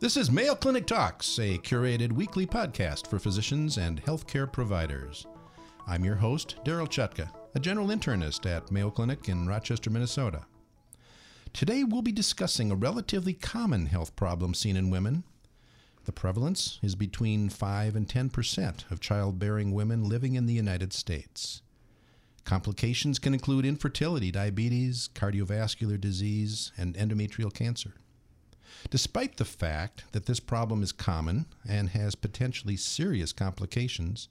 This is Mayo Clinic Talks, a curated weekly podcast for physicians and healthcare providers. I'm your host, Daryl Chutka, a general internist at Mayo Clinic in Rochester, Minnesota. Today we'll be discussing a relatively common health problem seen in women. The prevalence is between 5 and 10 percent of childbearing women living in the United States. Complications can include infertility, diabetes, cardiovascular disease, and endometrial cancer. Despite the fact that this problem is common and has potentially serious complications,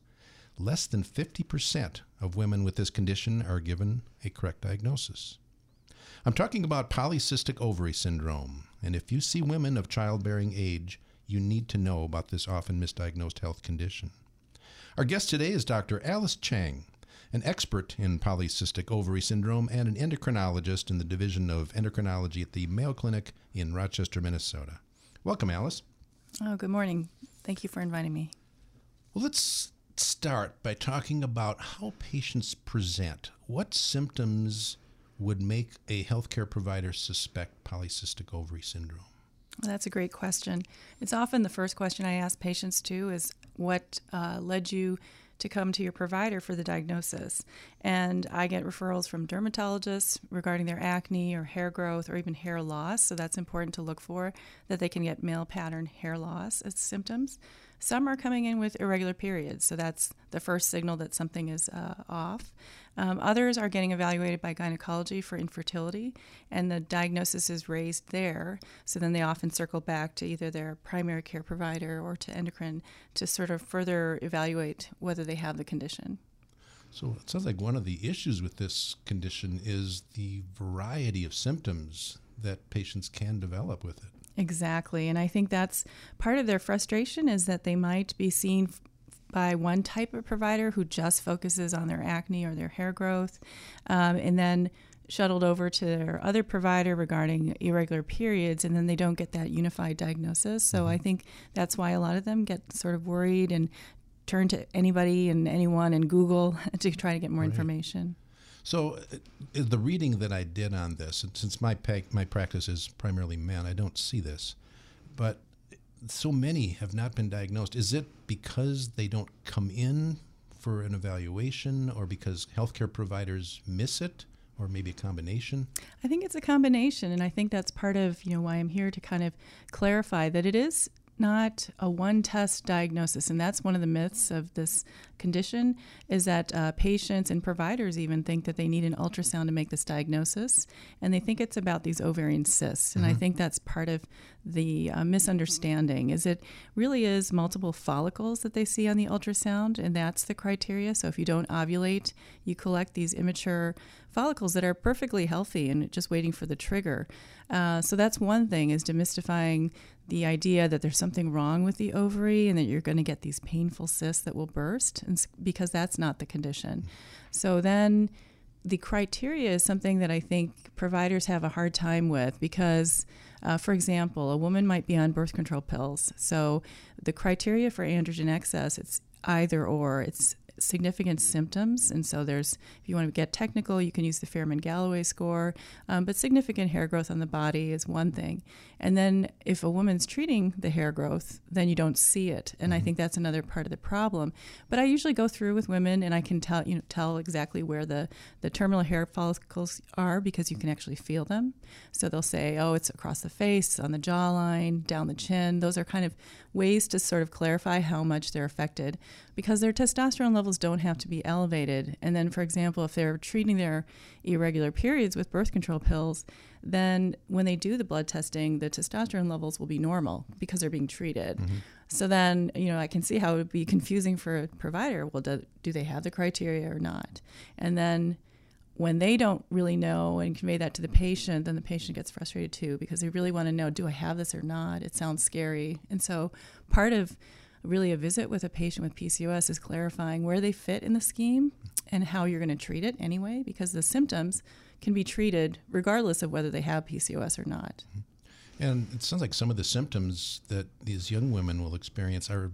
less than 50% of women with this condition are given a correct diagnosis. I'm talking about polycystic ovary syndrome, and if you see women of childbearing age, you need to know about this often misdiagnosed health condition. Our guest today is Dr. Alice Chang, an expert in polycystic ovary syndrome and an endocrinologist in the Division of Endocrinology at the Mayo Clinic in Rochester, Minnesota. Welcome, Alice. Oh, good morning. Thank you for inviting me. Well, let's start by talking about how patients present. What symptoms would make a healthcare provider suspect polycystic ovary syndrome? Well, that's a great question. It's often the first question I ask patients too is what uh, led you to come to your provider for the diagnosis. And I get referrals from dermatologists regarding their acne or hair growth or even hair loss. So that's important to look for that they can get male pattern hair loss as symptoms. Some are coming in with irregular periods, so that's the first signal that something is uh, off. Um, others are getting evaluated by gynecology for infertility, and the diagnosis is raised there. So then they often circle back to either their primary care provider or to endocrine to sort of further evaluate whether they have the condition. So it sounds like one of the issues with this condition is the variety of symptoms that patients can develop with it. Exactly. And I think that's part of their frustration is that they might be seen by one type of provider who just focuses on their acne or their hair growth, um, and then shuttled over to their other provider regarding irregular periods, and then they don't get that unified diagnosis. So mm-hmm. I think that's why a lot of them get sort of worried and turn to anybody and anyone and Google to try to get more right. information. So, uh, the reading that I did on this, since my my practice is primarily men, I don't see this, but so many have not been diagnosed. Is it because they don't come in for an evaluation, or because healthcare providers miss it? or maybe a combination? I think it's a combination, and I think that's part of you know why I'm here to kind of clarify that it is not a one test diagnosis and that's one of the myths of this condition is that uh, patients and providers even think that they need an ultrasound to make this diagnosis and they think it's about these ovarian cysts and mm-hmm. i think that's part of the uh, misunderstanding is it really is multiple follicles that they see on the ultrasound and that's the criteria so if you don't ovulate you collect these immature follicles that are perfectly healthy and just waiting for the trigger uh, so that's one thing is demystifying the idea that there's something wrong with the ovary and that you're going to get these painful cysts that will burst and, because that's not the condition. So then the criteria is something that I think providers have a hard time with because, uh, for example, a woman might be on birth control pills. So the criteria for androgen excess, it's either or. It's significant symptoms. And so there's, if you want to get technical, you can use the Ferriman-Gallwey score. Um, but significant hair growth on the body is one thing. And then if a woman's treating the hair growth, then you don't see it. And mm-hmm. I think that's another part of the problem. But I usually go through with women and I can tell, you know, tell exactly where the, the terminal hair follicles are because you can actually feel them. So they'll say, oh, it's across the face, on the jawline, down the chin. Those are kind of ways to sort of clarify how much they're affected because their testosterone levels don't have to be elevated. And then, for example, if they're treating their irregular periods with birth control pills, then when they do the blood testing, the testosterone levels will be normal because they're being treated. Mm-hmm. So then, you know, I can see how it would be confusing for a provider. Well, do, do they have the criteria or not? And then when they don't really know and convey that to the patient, then the patient gets frustrated too because they really want to know do I have this or not? It sounds scary. And so part of really a visit with a patient with PCOS is clarifying where they fit in the scheme and how you're going to treat it anyway, because the symptoms can be treated regardless of whether they have PCOS or not. Mm-hmm. And it sounds like some of the symptoms that these young women will experience are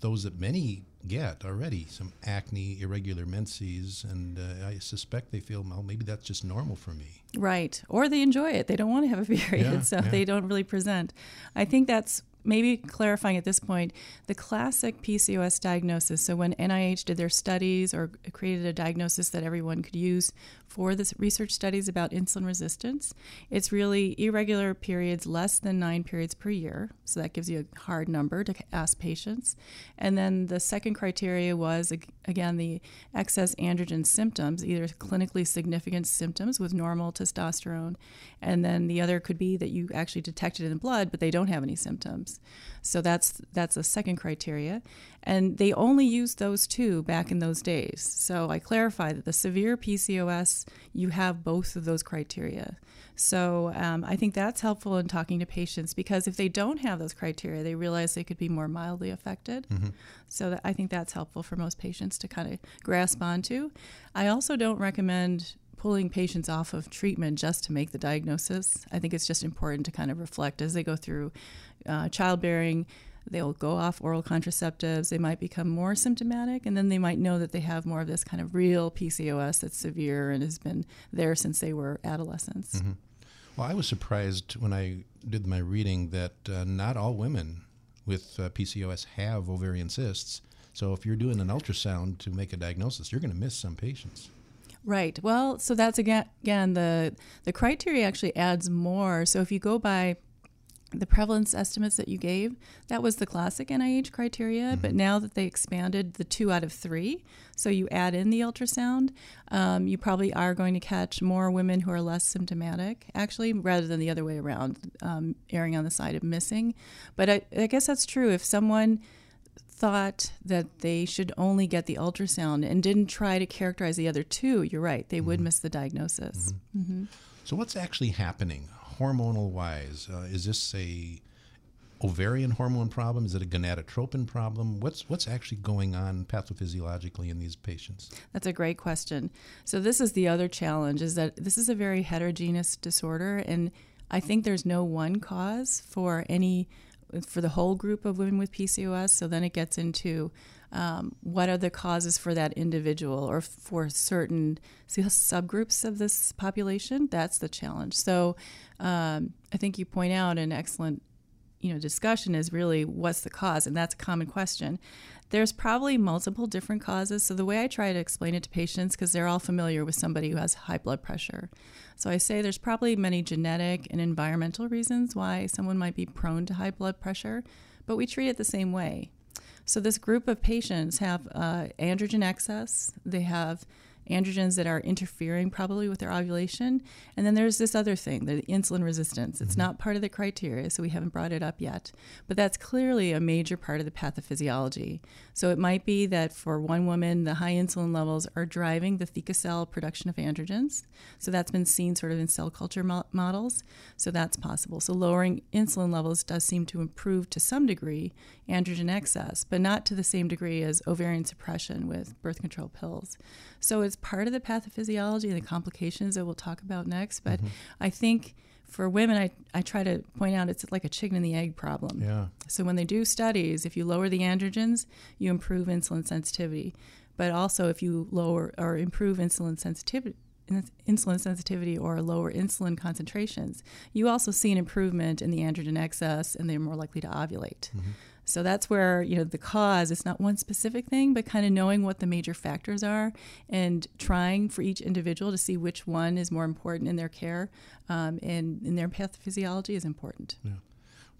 those that many get already some acne, irregular menses, and uh, I suspect they feel, well, maybe that's just normal for me. Right. Or they enjoy it. They don't want to have a period, Yeah, so yeah. they don't really present. I think that's maybe clarifying at this point the classic PCOS diagnosis. So when NIH did their studies or created a diagnosis that everyone could use for this research studies about insulin resistance, it's really irregular periods less than nine periods per year. So that gives you a hard number to ask patients. And then the second criteria was again the excess androgen symptoms, either clinically significant symptoms with normal testosterone, and then the other could be that you actually detected in the blood, but they don't have any symptoms. So that's that's a second criteria, and they only used those two back in those days. So I clarify that the severe PCOS you have both of those criteria. So um, I think that's helpful in talking to patients because if they don't have those criteria, they realize they could be more mildly affected. So that, I think that's helpful for most patients to kind of grasp onto. I also don't recommend pulling patients off of treatment just to make the diagnosis. I think it's just important to kind of reflect as they go through uh, childbearing. They'll go off oral contraceptives. They might become more symptomatic, and then they might know that they have more of this kind of real PCOS that's severe and has been there since they were adolescents. Well, I was surprised when I did my reading that uh, not all women with uh, PCOS have ovarian cysts. So if you're doing an ultrasound to make a diagnosis, you're going to miss some patients. Right. Well, so that's again, again the the criteria actually adds more. So if you go by the prevalence estimates that you gave, that was the classic NIH criteria. But now that they expanded the two out of three, so you add in the ultrasound, um, you probably are going to catch more women who are less symptomatic, actually, rather than the other way around, um, erring on the side of missing. But I, I guess that's true. If someone thought that they should only get the ultrasound and didn't try to characterize the other two, you're right, they would miss the diagnosis. So what's actually happening hormonal wise? Uh, is this a ovarian hormone problem? Is it a gonadotropin problem? What's what's actually going on pathophysiologically in these patients? That's a great question. So this is the other challenge is that this is a very heterogeneous disorder and I think there's no one cause for any for the whole group of women with PCOS. So then it gets into um, what are the causes for that individual or for certain subgroups of this population? That's the challenge. So um, I think you point out an excellent you know discussion is really what's the cause and that's a common question there's probably multiple different causes. So the way i try to explain it to patients because they're all familiar with somebody who has high blood pressure. So i say there's probably many genetic and environmental reasons why someone might be prone to high blood pressure but we treat it the same way. So this group of patients have uh, androgen excess they have androgens that are interfering probably with their ovulation. And then there's this other thing, the insulin resistance. It's mm-hmm. not part of the criteria, so we haven't brought it up yet. But that's clearly a major part of the pathophysiology. So it might be that for one woman, the high insulin levels are driving the theca cell production of androgens. So that's been seen sort of in cell culture mo- models. So that's possible. So lowering insulin levels does seem to improve to some degree androgen excess, but not to the same degree as ovarian suppression with birth control pills. So it's part of the pathophysiology and the complications that we'll talk about next. But mm-hmm. I think for women, I, I try to point out it's like a chicken and the egg problem. Yeah. So when they do studies, if you lower the androgens, you improve insulin sensitivity. But also, if you lower or improve insulin sensitivity, insulin sensitivity or lower insulin concentrations, you also see an improvement in the androgen excess, and they're more likely to ovulate. Mm-hmm. So that's where you know the cause. It's not one specific thing, but kind of knowing what the major factors are and trying for each individual to see which one is more important in their care um, and in their pathophysiology is important. Yeah.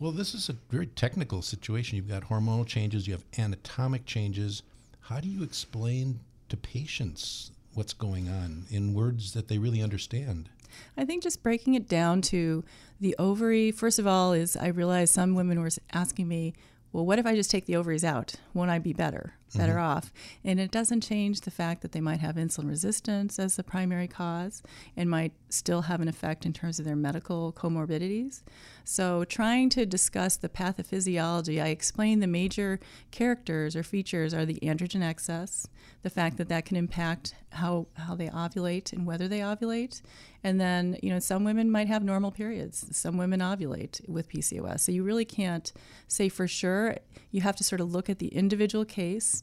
Well, this is a very technical situation. You've got hormonal changes, you have anatomic changes. How do you explain to patients what's going on in words that they really understand? I think just breaking it down to the ovary, first of all, is I realized some women were asking me, well, what if I just take the ovaries out? Won't I be better, better mm-hmm. off? And it doesn't change the fact that they might have insulin resistance as the primary cause and might still have an effect in terms of their medical comorbidities. So, trying to discuss the pathophysiology, I explain the major characters or features are the androgen excess, the fact that that can impact how, how they ovulate and whether they ovulate. And then, you know, some women might have normal periods. Some women ovulate with PCOS. So you really can't say for sure. You have to sort of look at the individual case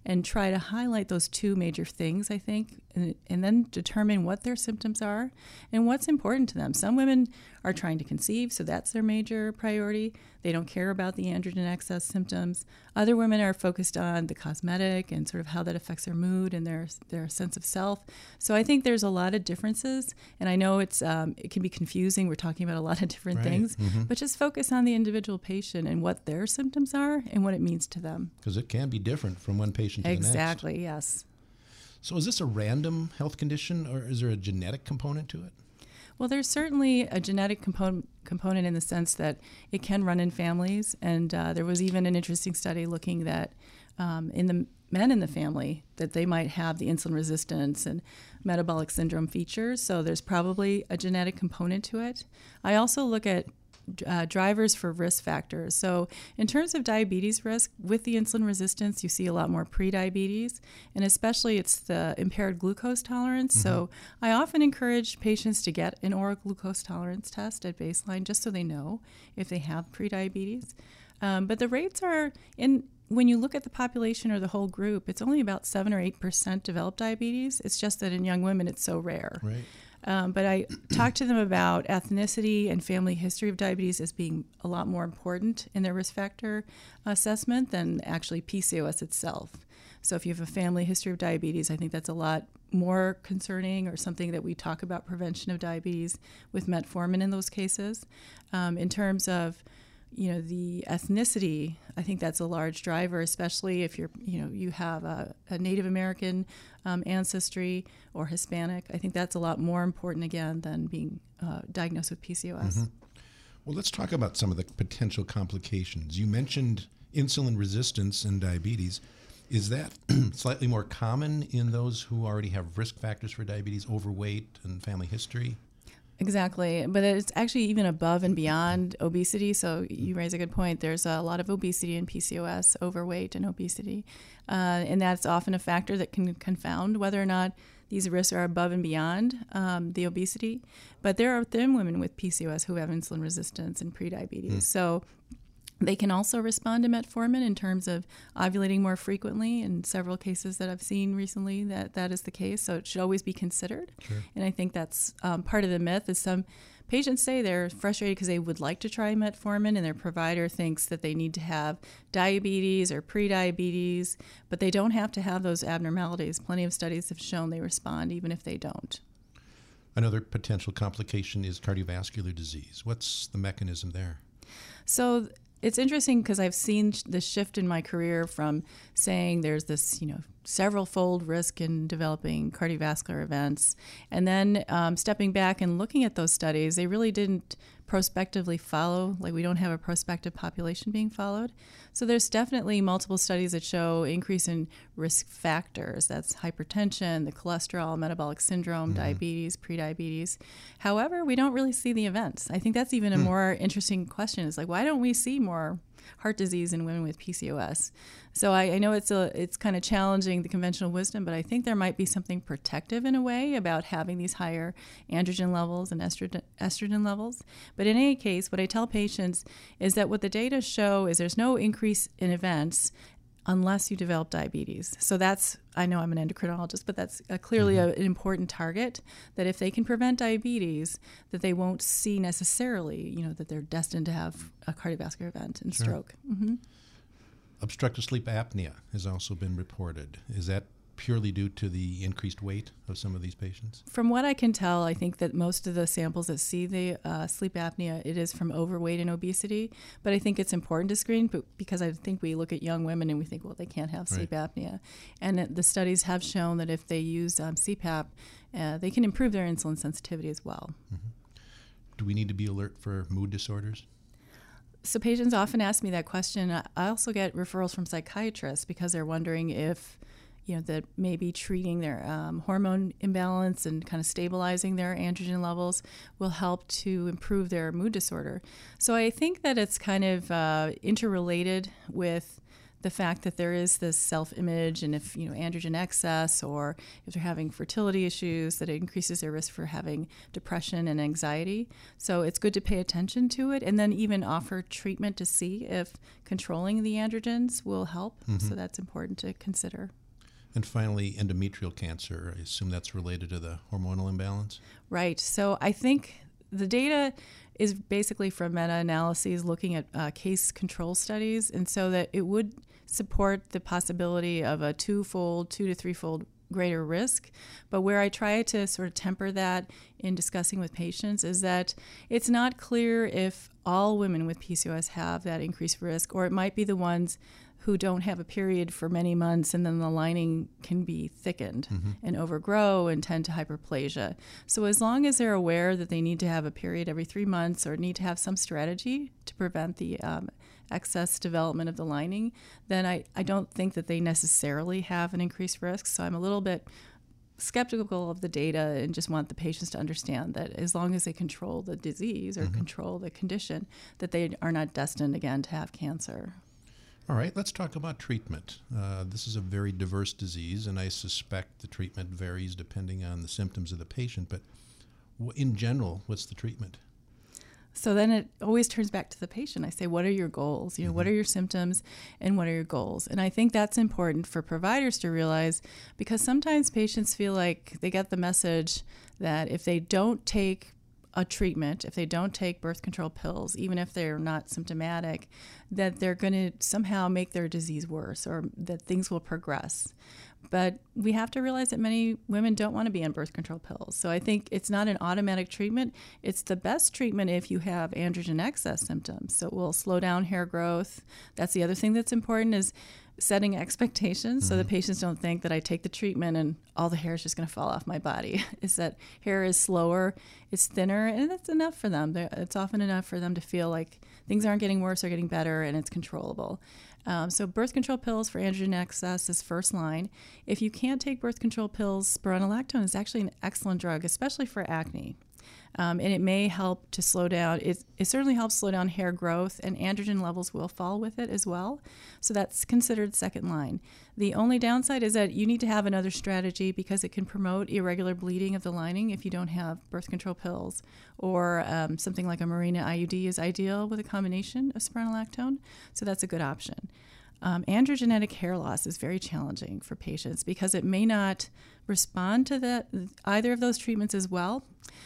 and try to highlight those two major things, I think, and, and, then determine what their symptoms are and what's important to them. Some women are trying to conceive, so that's their major priority. They don't care about the androgen excess symptoms. Other women are focused on the cosmetic and sort of how that affects their mood and their their sense of self. So I think there's a lot of differences, and I know it's um, it can be confusing. We're talking about a lot of different right. things, mm-hmm. but just focus on the individual patient and what their symptoms are and what it means to them. Because it can be different from one patient to exactly, the next. Exactly. Yes. So is this a random health condition, or is there a genetic component to it? Well, there's certainly a genetic component component in the sense that it can run in families, and uh, there was even an interesting study looking that um, in the men in the family that they might have the insulin resistance and metabolic syndrome features. So there's probably a genetic component to it. I also look at uh, drivers for risk factors. So, in terms of diabetes risk, with the insulin resistance, you see a lot more prediabetes, and especially it's the impaired glucose tolerance. Mm-hmm. So, I often encourage patients to get an oral glucose tolerance test at baseline just so they know if they have prediabetes. Um, but the rates are in when you look at the population or the whole group, it's only about seven or eight percent develop diabetes. It's just that in young women, it's so rare. Right. Um, but I talked to them about ethnicity and family history of diabetes as being a lot more important in their risk factor assessment than actually PCOS itself. So if you have a family history of diabetes, I think that's a lot more concerning or something that we talk about prevention of diabetes with metformin in those cases. Um, in terms of you know the ethnicity i think that's a large driver especially if you're you know you have a, a native american um, ancestry or hispanic. I think that's a lot more important again than being uh, diagnosed with pcos mm-hmm. well let's talk about some of the potential complications. You mentioned insulin resistance and diabetes. Is that slightly more common in those who already have risk factors for diabetes overweight and family history Exactly, but it's actually even above and beyond obesity. So you raise a good point. There's a lot of obesity in PCOS, overweight and obesity, uh, and that's often a factor that can confound whether or not these risks are above and beyond um, the obesity. But there are thin women with PCOS who have insulin resistance and prediabetes. Mm. So they can also respond to metformin in terms of ovulating more frequently. In several cases that I've seen recently, that that is the case. So it should always be considered. Sure. And I think that's um, part of the myth. Is some patients say they're frustrated because they would like to try metformin, and their provider thinks that they need to have diabetes or prediabetes, but they don't have to have those abnormalities. Plenty of studies have shown they respond even if they don't. Another potential complication is cardiovascular disease. What's the mechanism there? So it's interesting because I've seen the shift in my career from saying there's this, you know, several fold risk in developing cardiovascular events, and then um, stepping back and looking at those studies, they really didn't prospectively follow. Like we don't have a prospective population being followed. So there's definitely multiple studies that show increase in risk factors. That's hypertension, the cholesterol, metabolic syndrome, mm-hmm. diabetes, prediabetes. However, we don't really see the events. I think that's even a mm. more interesting question. Is like why don't we see more heart disease in women with PCOS. So I, I know it's a it's kind of challenging the conventional wisdom, but I think there might be something protective in a way about having these higher androgen levels and estrogen, estrogen levels. But in any case, what I tell patients is that what the data show is there's no increase in events unless you develop diabetes. So that's, I know I'm an endocrinologist, but that's a, clearly mm-hmm. a, an important target that if they can prevent diabetes, that they won't see necessarily, you know, that they're destined to have a cardiovascular event and sure. stroke. Mm-hmm. Obstructive sleep apnea has also been reported. Is that purely due to the increased weight of some of these patients? From what I can tell, I think that most of the samples that see the uh, sleep apnea, it is from overweight and obesity. But I think it's important to screen because I think we look at young women and we think, well, they can't have sleep right. apnea. And the studies have shown that if they use um, CPAP, uh, they can improve their insulin sensitivity as well. Mm-hmm. Do we need to be alert for mood disorders? So patients often ask me that question. I also get referrals from psychiatrists because they're wondering if you know, that maybe treating their um, hormone imbalance and kind of stabilizing their androgen levels will help to improve their mood disorder. So I think that it's kind of uh, interrelated with the fact that there is this self-image and if you know androgen excess or if they're having fertility issues that it increases their risk for having depression and anxiety so it's good to pay attention to it and then even offer treatment to see if controlling the androgens will help mm-hmm. so that's important to consider and finally, endometrial cancer. I assume that's related to the hormonal imbalance? Right. So I think the data is basically from meta analyses looking at uh, case control studies, and so that it would support the possibility of a twofold, two to threefold greater risk. But where I try to sort of temper that in discussing with patients is that it's not clear if all women with PCOS have that increased risk, or it might be the ones who don't have a period for many months and then the lining can be thickened mm-hmm. and overgrow and tend to hyperplasia. So, as long as they're aware that they need to have a period every three months or need to have some strategy to prevent the um, excess development of the lining, then I, I don't think that they necessarily have an increased risk. So, I'm a little bit skeptical of the data and just want the patients to understand that as long as they control the disease or mm-hmm. control the condition, that they are not destined again to have cancer. All right, let's talk about treatment. Uh, this is a very diverse disease, and I suspect the treatment varies depending on the symptoms of the patient. But in general, what's the treatment? So then it always turns back to the patient. I say, what are your goals? You know, mm-hmm. what are your symptoms and what are your goals? And I think that's important for providers to realize because sometimes patients feel like they get the message that if they don't take a treatment, if they don't take birth control pills, even if they're not symptomatic, that they're going to somehow make their disease worse or that things will progress. But we have to realize that many women don't want to be on birth control pills. So I think it's not an automatic treatment. It's the best treatment if you have androgen excess symptoms. So it will slow down hair growth. That's the other thing that's important is setting expectations mm-hmm. so the patients don't think that I take the treatment and all the hair is just going to fall off my body. is that hair is slower, it's thinner, and that's enough for them. They're, it's often enough for them to feel like things aren't getting worse or getting better and it's controllable. Um, so, birth control pills for androgen excess is first line. If you can't take birth control pills, spironolactone is actually an excellent drug, especially for acne um, and it may help to slow down. It, it certainly helps slow down hair growth, and androgen levels will fall with it as well. So that's considered second line. The only downside is that you need to have another strategy because it can promote irregular bleeding of the lining if you don't have birth control pills, or um, something like a Mirena IUD is ideal with a combination of spironolactone. So that's a good option. Um, androgenetic hair loss is very challenging for patients because it may not respond to the, either of those treatments as well.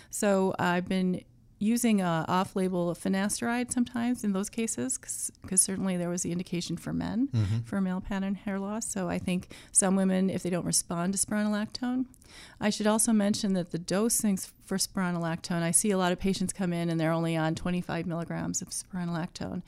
So I've been using uh, off-label finasteride sometimes in those cases because certainly there was the indication for men mm-hmm. for male pattern hair loss so i think some women if they don't respond to spironolactone i should also mention that the dosing for spironolactone i see a lot of patients come in and they're only on 25 milligrams of spironolactone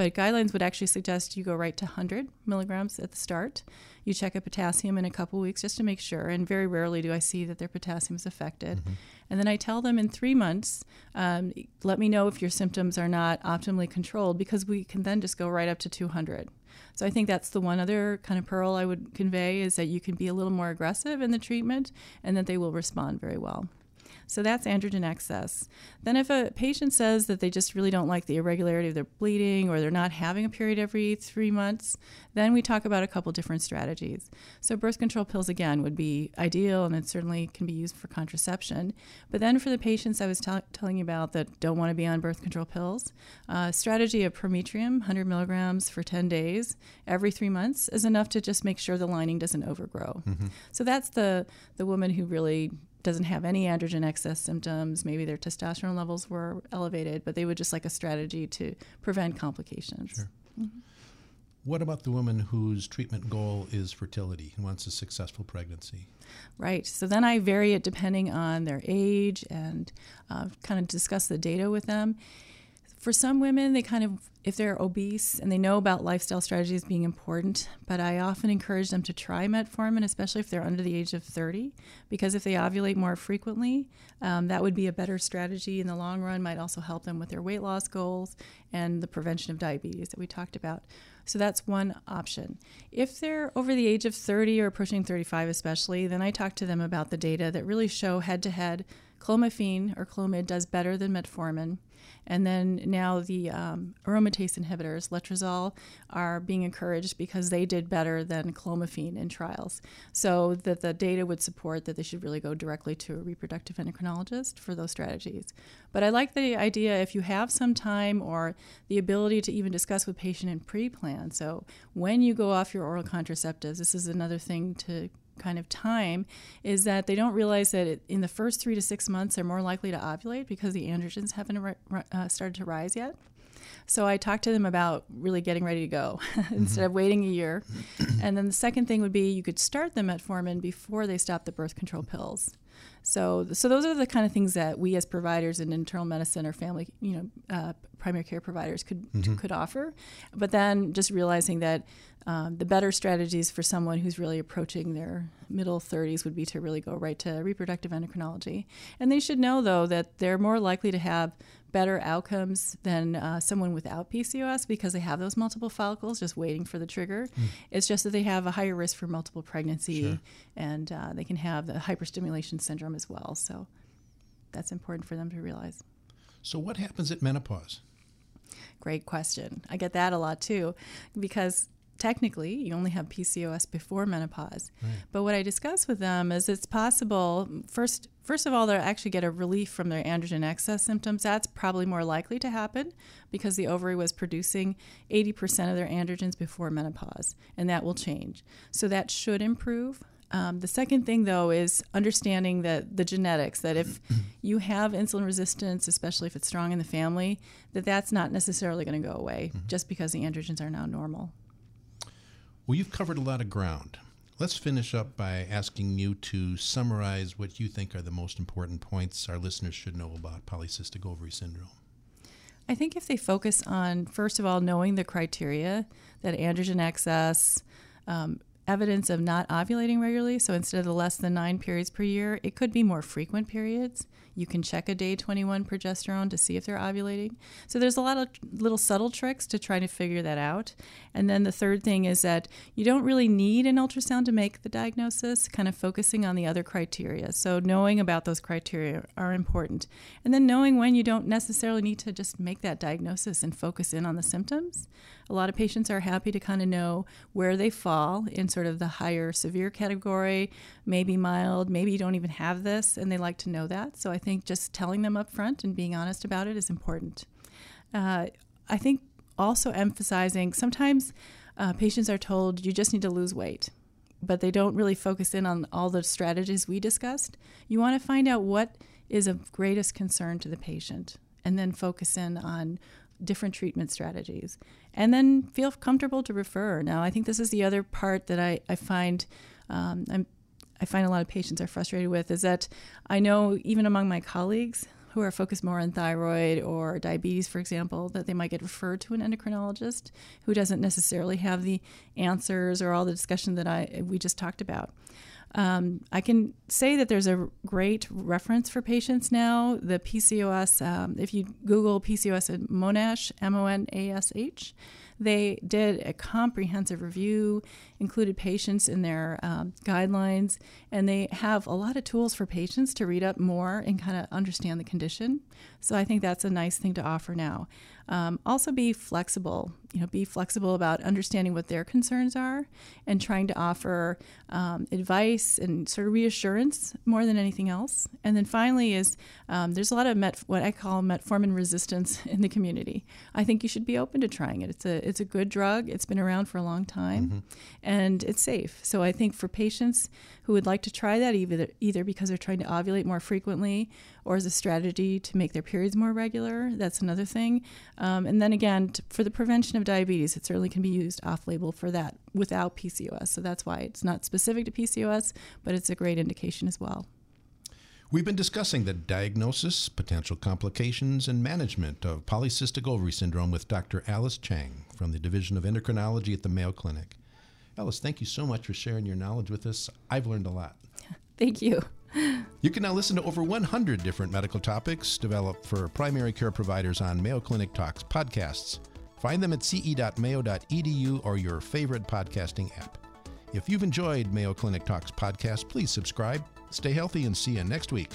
but guidelines would actually suggest you go right to 100 milligrams at the start. You check a potassium in a couple weeks just to make sure. And very rarely do I see that their potassium is affected. Mm-hmm. And then I tell them in three months, um, let me know if your symptoms are not optimally controlled because we can then just go right up to 200. So I think that's the one other kind of pearl I would convey is that you can be a little more aggressive in the treatment and that they will respond very well. So that's androgen excess. Then, if a patient says that they just really don't like the irregularity of their bleeding or they're not having a period every three months, then we talk about a couple different strategies. So, birth control pills again would be ideal and it certainly can be used for contraception. But then, for the patients I was t- telling you about that don't want to be on birth control pills, uh, strategy of Prometrium, 100 milligrams for 10 days every three months, is enough to just make sure the lining doesn't overgrow. Mm-hmm. So, that's the, the woman who really doesn't have any androgen excess symptoms. Maybe their testosterone levels were elevated, but they would just like a strategy to prevent complications. Sure. Mm-hmm. What about the woman whose treatment goal is fertility and wants a successful pregnancy? Right. So then I vary it depending on their age and uh, kind of discuss the data with them for some women, they kind of, if they're obese and they know about lifestyle strategies being important, but I often encourage them to try metformin, especially if they're under the age of 30, because if they ovulate more frequently, um, that would be a better strategy in the long run, might also help them with their weight loss goals and the prevention of diabetes that we talked about. So that's one option. If they're over the age of 30 or pushing 35, especially, then I talk to them about the data that really show head to head clomiphene or clomid does better than metformin. And then now the um, aromatase inhibitors, letrozole, are being encouraged because they did better than clomiphene in trials. So that the data would support that they should really go directly to a reproductive endocrinologist for those strategies. But I like the idea if you have some time or the ability to even discuss with patient in pre-plan. So when you go off your oral contraceptives, this is another thing to kind of time is that they don't realize that it, in the first three to six months they're more likely to ovulate because the androgens haven't uh, started to rise yet. So I talked to them about really getting ready to go instead mm-hmm. of waiting a year. and then the second thing would be you could start them metformin before they stop the birth control pills. So, so those are the kind of things that we as providers in internal medicine or family, you know, uh, primary care providers could mm-hmm. could offer. But then just realizing that um, the better strategies for someone who's really approaching their middle 30s would be to really go right to reproductive endocrinology. And they should know though that they're more likely to have better outcomes than uh, someone without PCOS because they have those multiple follicles just waiting for the trigger. Mm. It's just that they have a higher risk for multiple pregnancy sure. and uh, they can have the hyperstimulation syndrome as well. So that's important for them to realize. So, what happens at menopause? Great question. I get that a lot too because technically you only have PCOS before menopause. Right. But what I discuss with them is it's possible first first of all they'll actually get a relief from their androgen excess symptoms. That's probably more likely to happen because the ovary was producing 80% of their androgens before menopause and that will change. So that should improve. Um, the second thing, though, is understanding that the genetics. That if you have insulin resistance, especially if it's strong in the family, that that's not necessarily going to go away mm-hmm. just because the androgens are now normal. Well, you've covered a lot of ground. Let's finish up by asking you to summarize what you think are the most important points our listeners should know about polycystic ovary syndrome. I think if they focus on, first of all, knowing the criteria that androgen excess, um, evidence of not ovulating regularly, so instead of the less than nine periods per year, it could be more frequent periods. You can check a day 21 progesterone to see if they're ovulating. So there's a lot of little subtle tricks to try to figure that out. And then the third thing is that you don't really need an ultrasound to make the diagnosis, kind of focusing on the other criteria. So knowing about those criteria are important. And then knowing when you don't necessarily need to just make that diagnosis and focus in on the symptoms. A lot of patients are happy to kind of know where they fall in sort of the higher severe category, maybe mild, maybe you don't even have this, and they like to know that. So I think just telling them up front and being honest about it is important. Uh, I think also emphasizing sometimes uh, patients are told you just need to lose weight but they don't really focus in on all the strategies we discussed. You want to find out what is of greatest concern to the patient and then focus in on different treatment strategies and then feel comfortable to refer. Now, I think this is the other part that I, I find um, I'm, I find a lot of patients are frustrated with is that I know even among my colleagues who are focused more on thyroid or diabetes, for example, that they might get referred to an endocrinologist who doesn't necessarily have the answers or all the discussion that I we just talked about. Um, I can say that there's a great reference for patients now. The PCOS, um, if you Google PCOS at Monash, M O N A S H, they did a comprehensive review, included patients in their um, guidelines, and they have a lot of tools for patients to read up more and kind of understand the condition. So I think that's a nice thing to offer now. Um, also, be flexible. You know, be flexible about understanding what their concerns are and trying to offer um, advice and sort of reassurance more than anything else. And then finally, is um, there's a lot of met, what I call metformin resistance in the community. I think you should be open to trying it. It's a it's a good drug. It's been around for a long time, mm-hmm. and it's safe. So I think for patients who would like to try that, either either because they're trying to ovulate more frequently or as a strategy to make their periods more regular. That's another thing. Um, and then again, t- for the prevention of diabetes, it certainly can be used off label for that without PCOS. So that's why it's not specific to PCOS, but it's a great indication as well. We've been discussing the diagnosis, potential complications, and management of polycystic ovary syndrome with Dr. Alice Chang from the Division of Endocrinology at the Mayo Clinic. Alice, thank you so much for sharing your knowledge with us. I've learned a lot. Thank you. You can now listen to over 100 different medical topics developed for primary care providers on Mayo Clinic Talks podcasts. Find them at ce.mayo.edu or your favorite podcasting app. If you've enjoyed Mayo Clinic Talks podcast, please subscribe. Stay healthy and see you next week.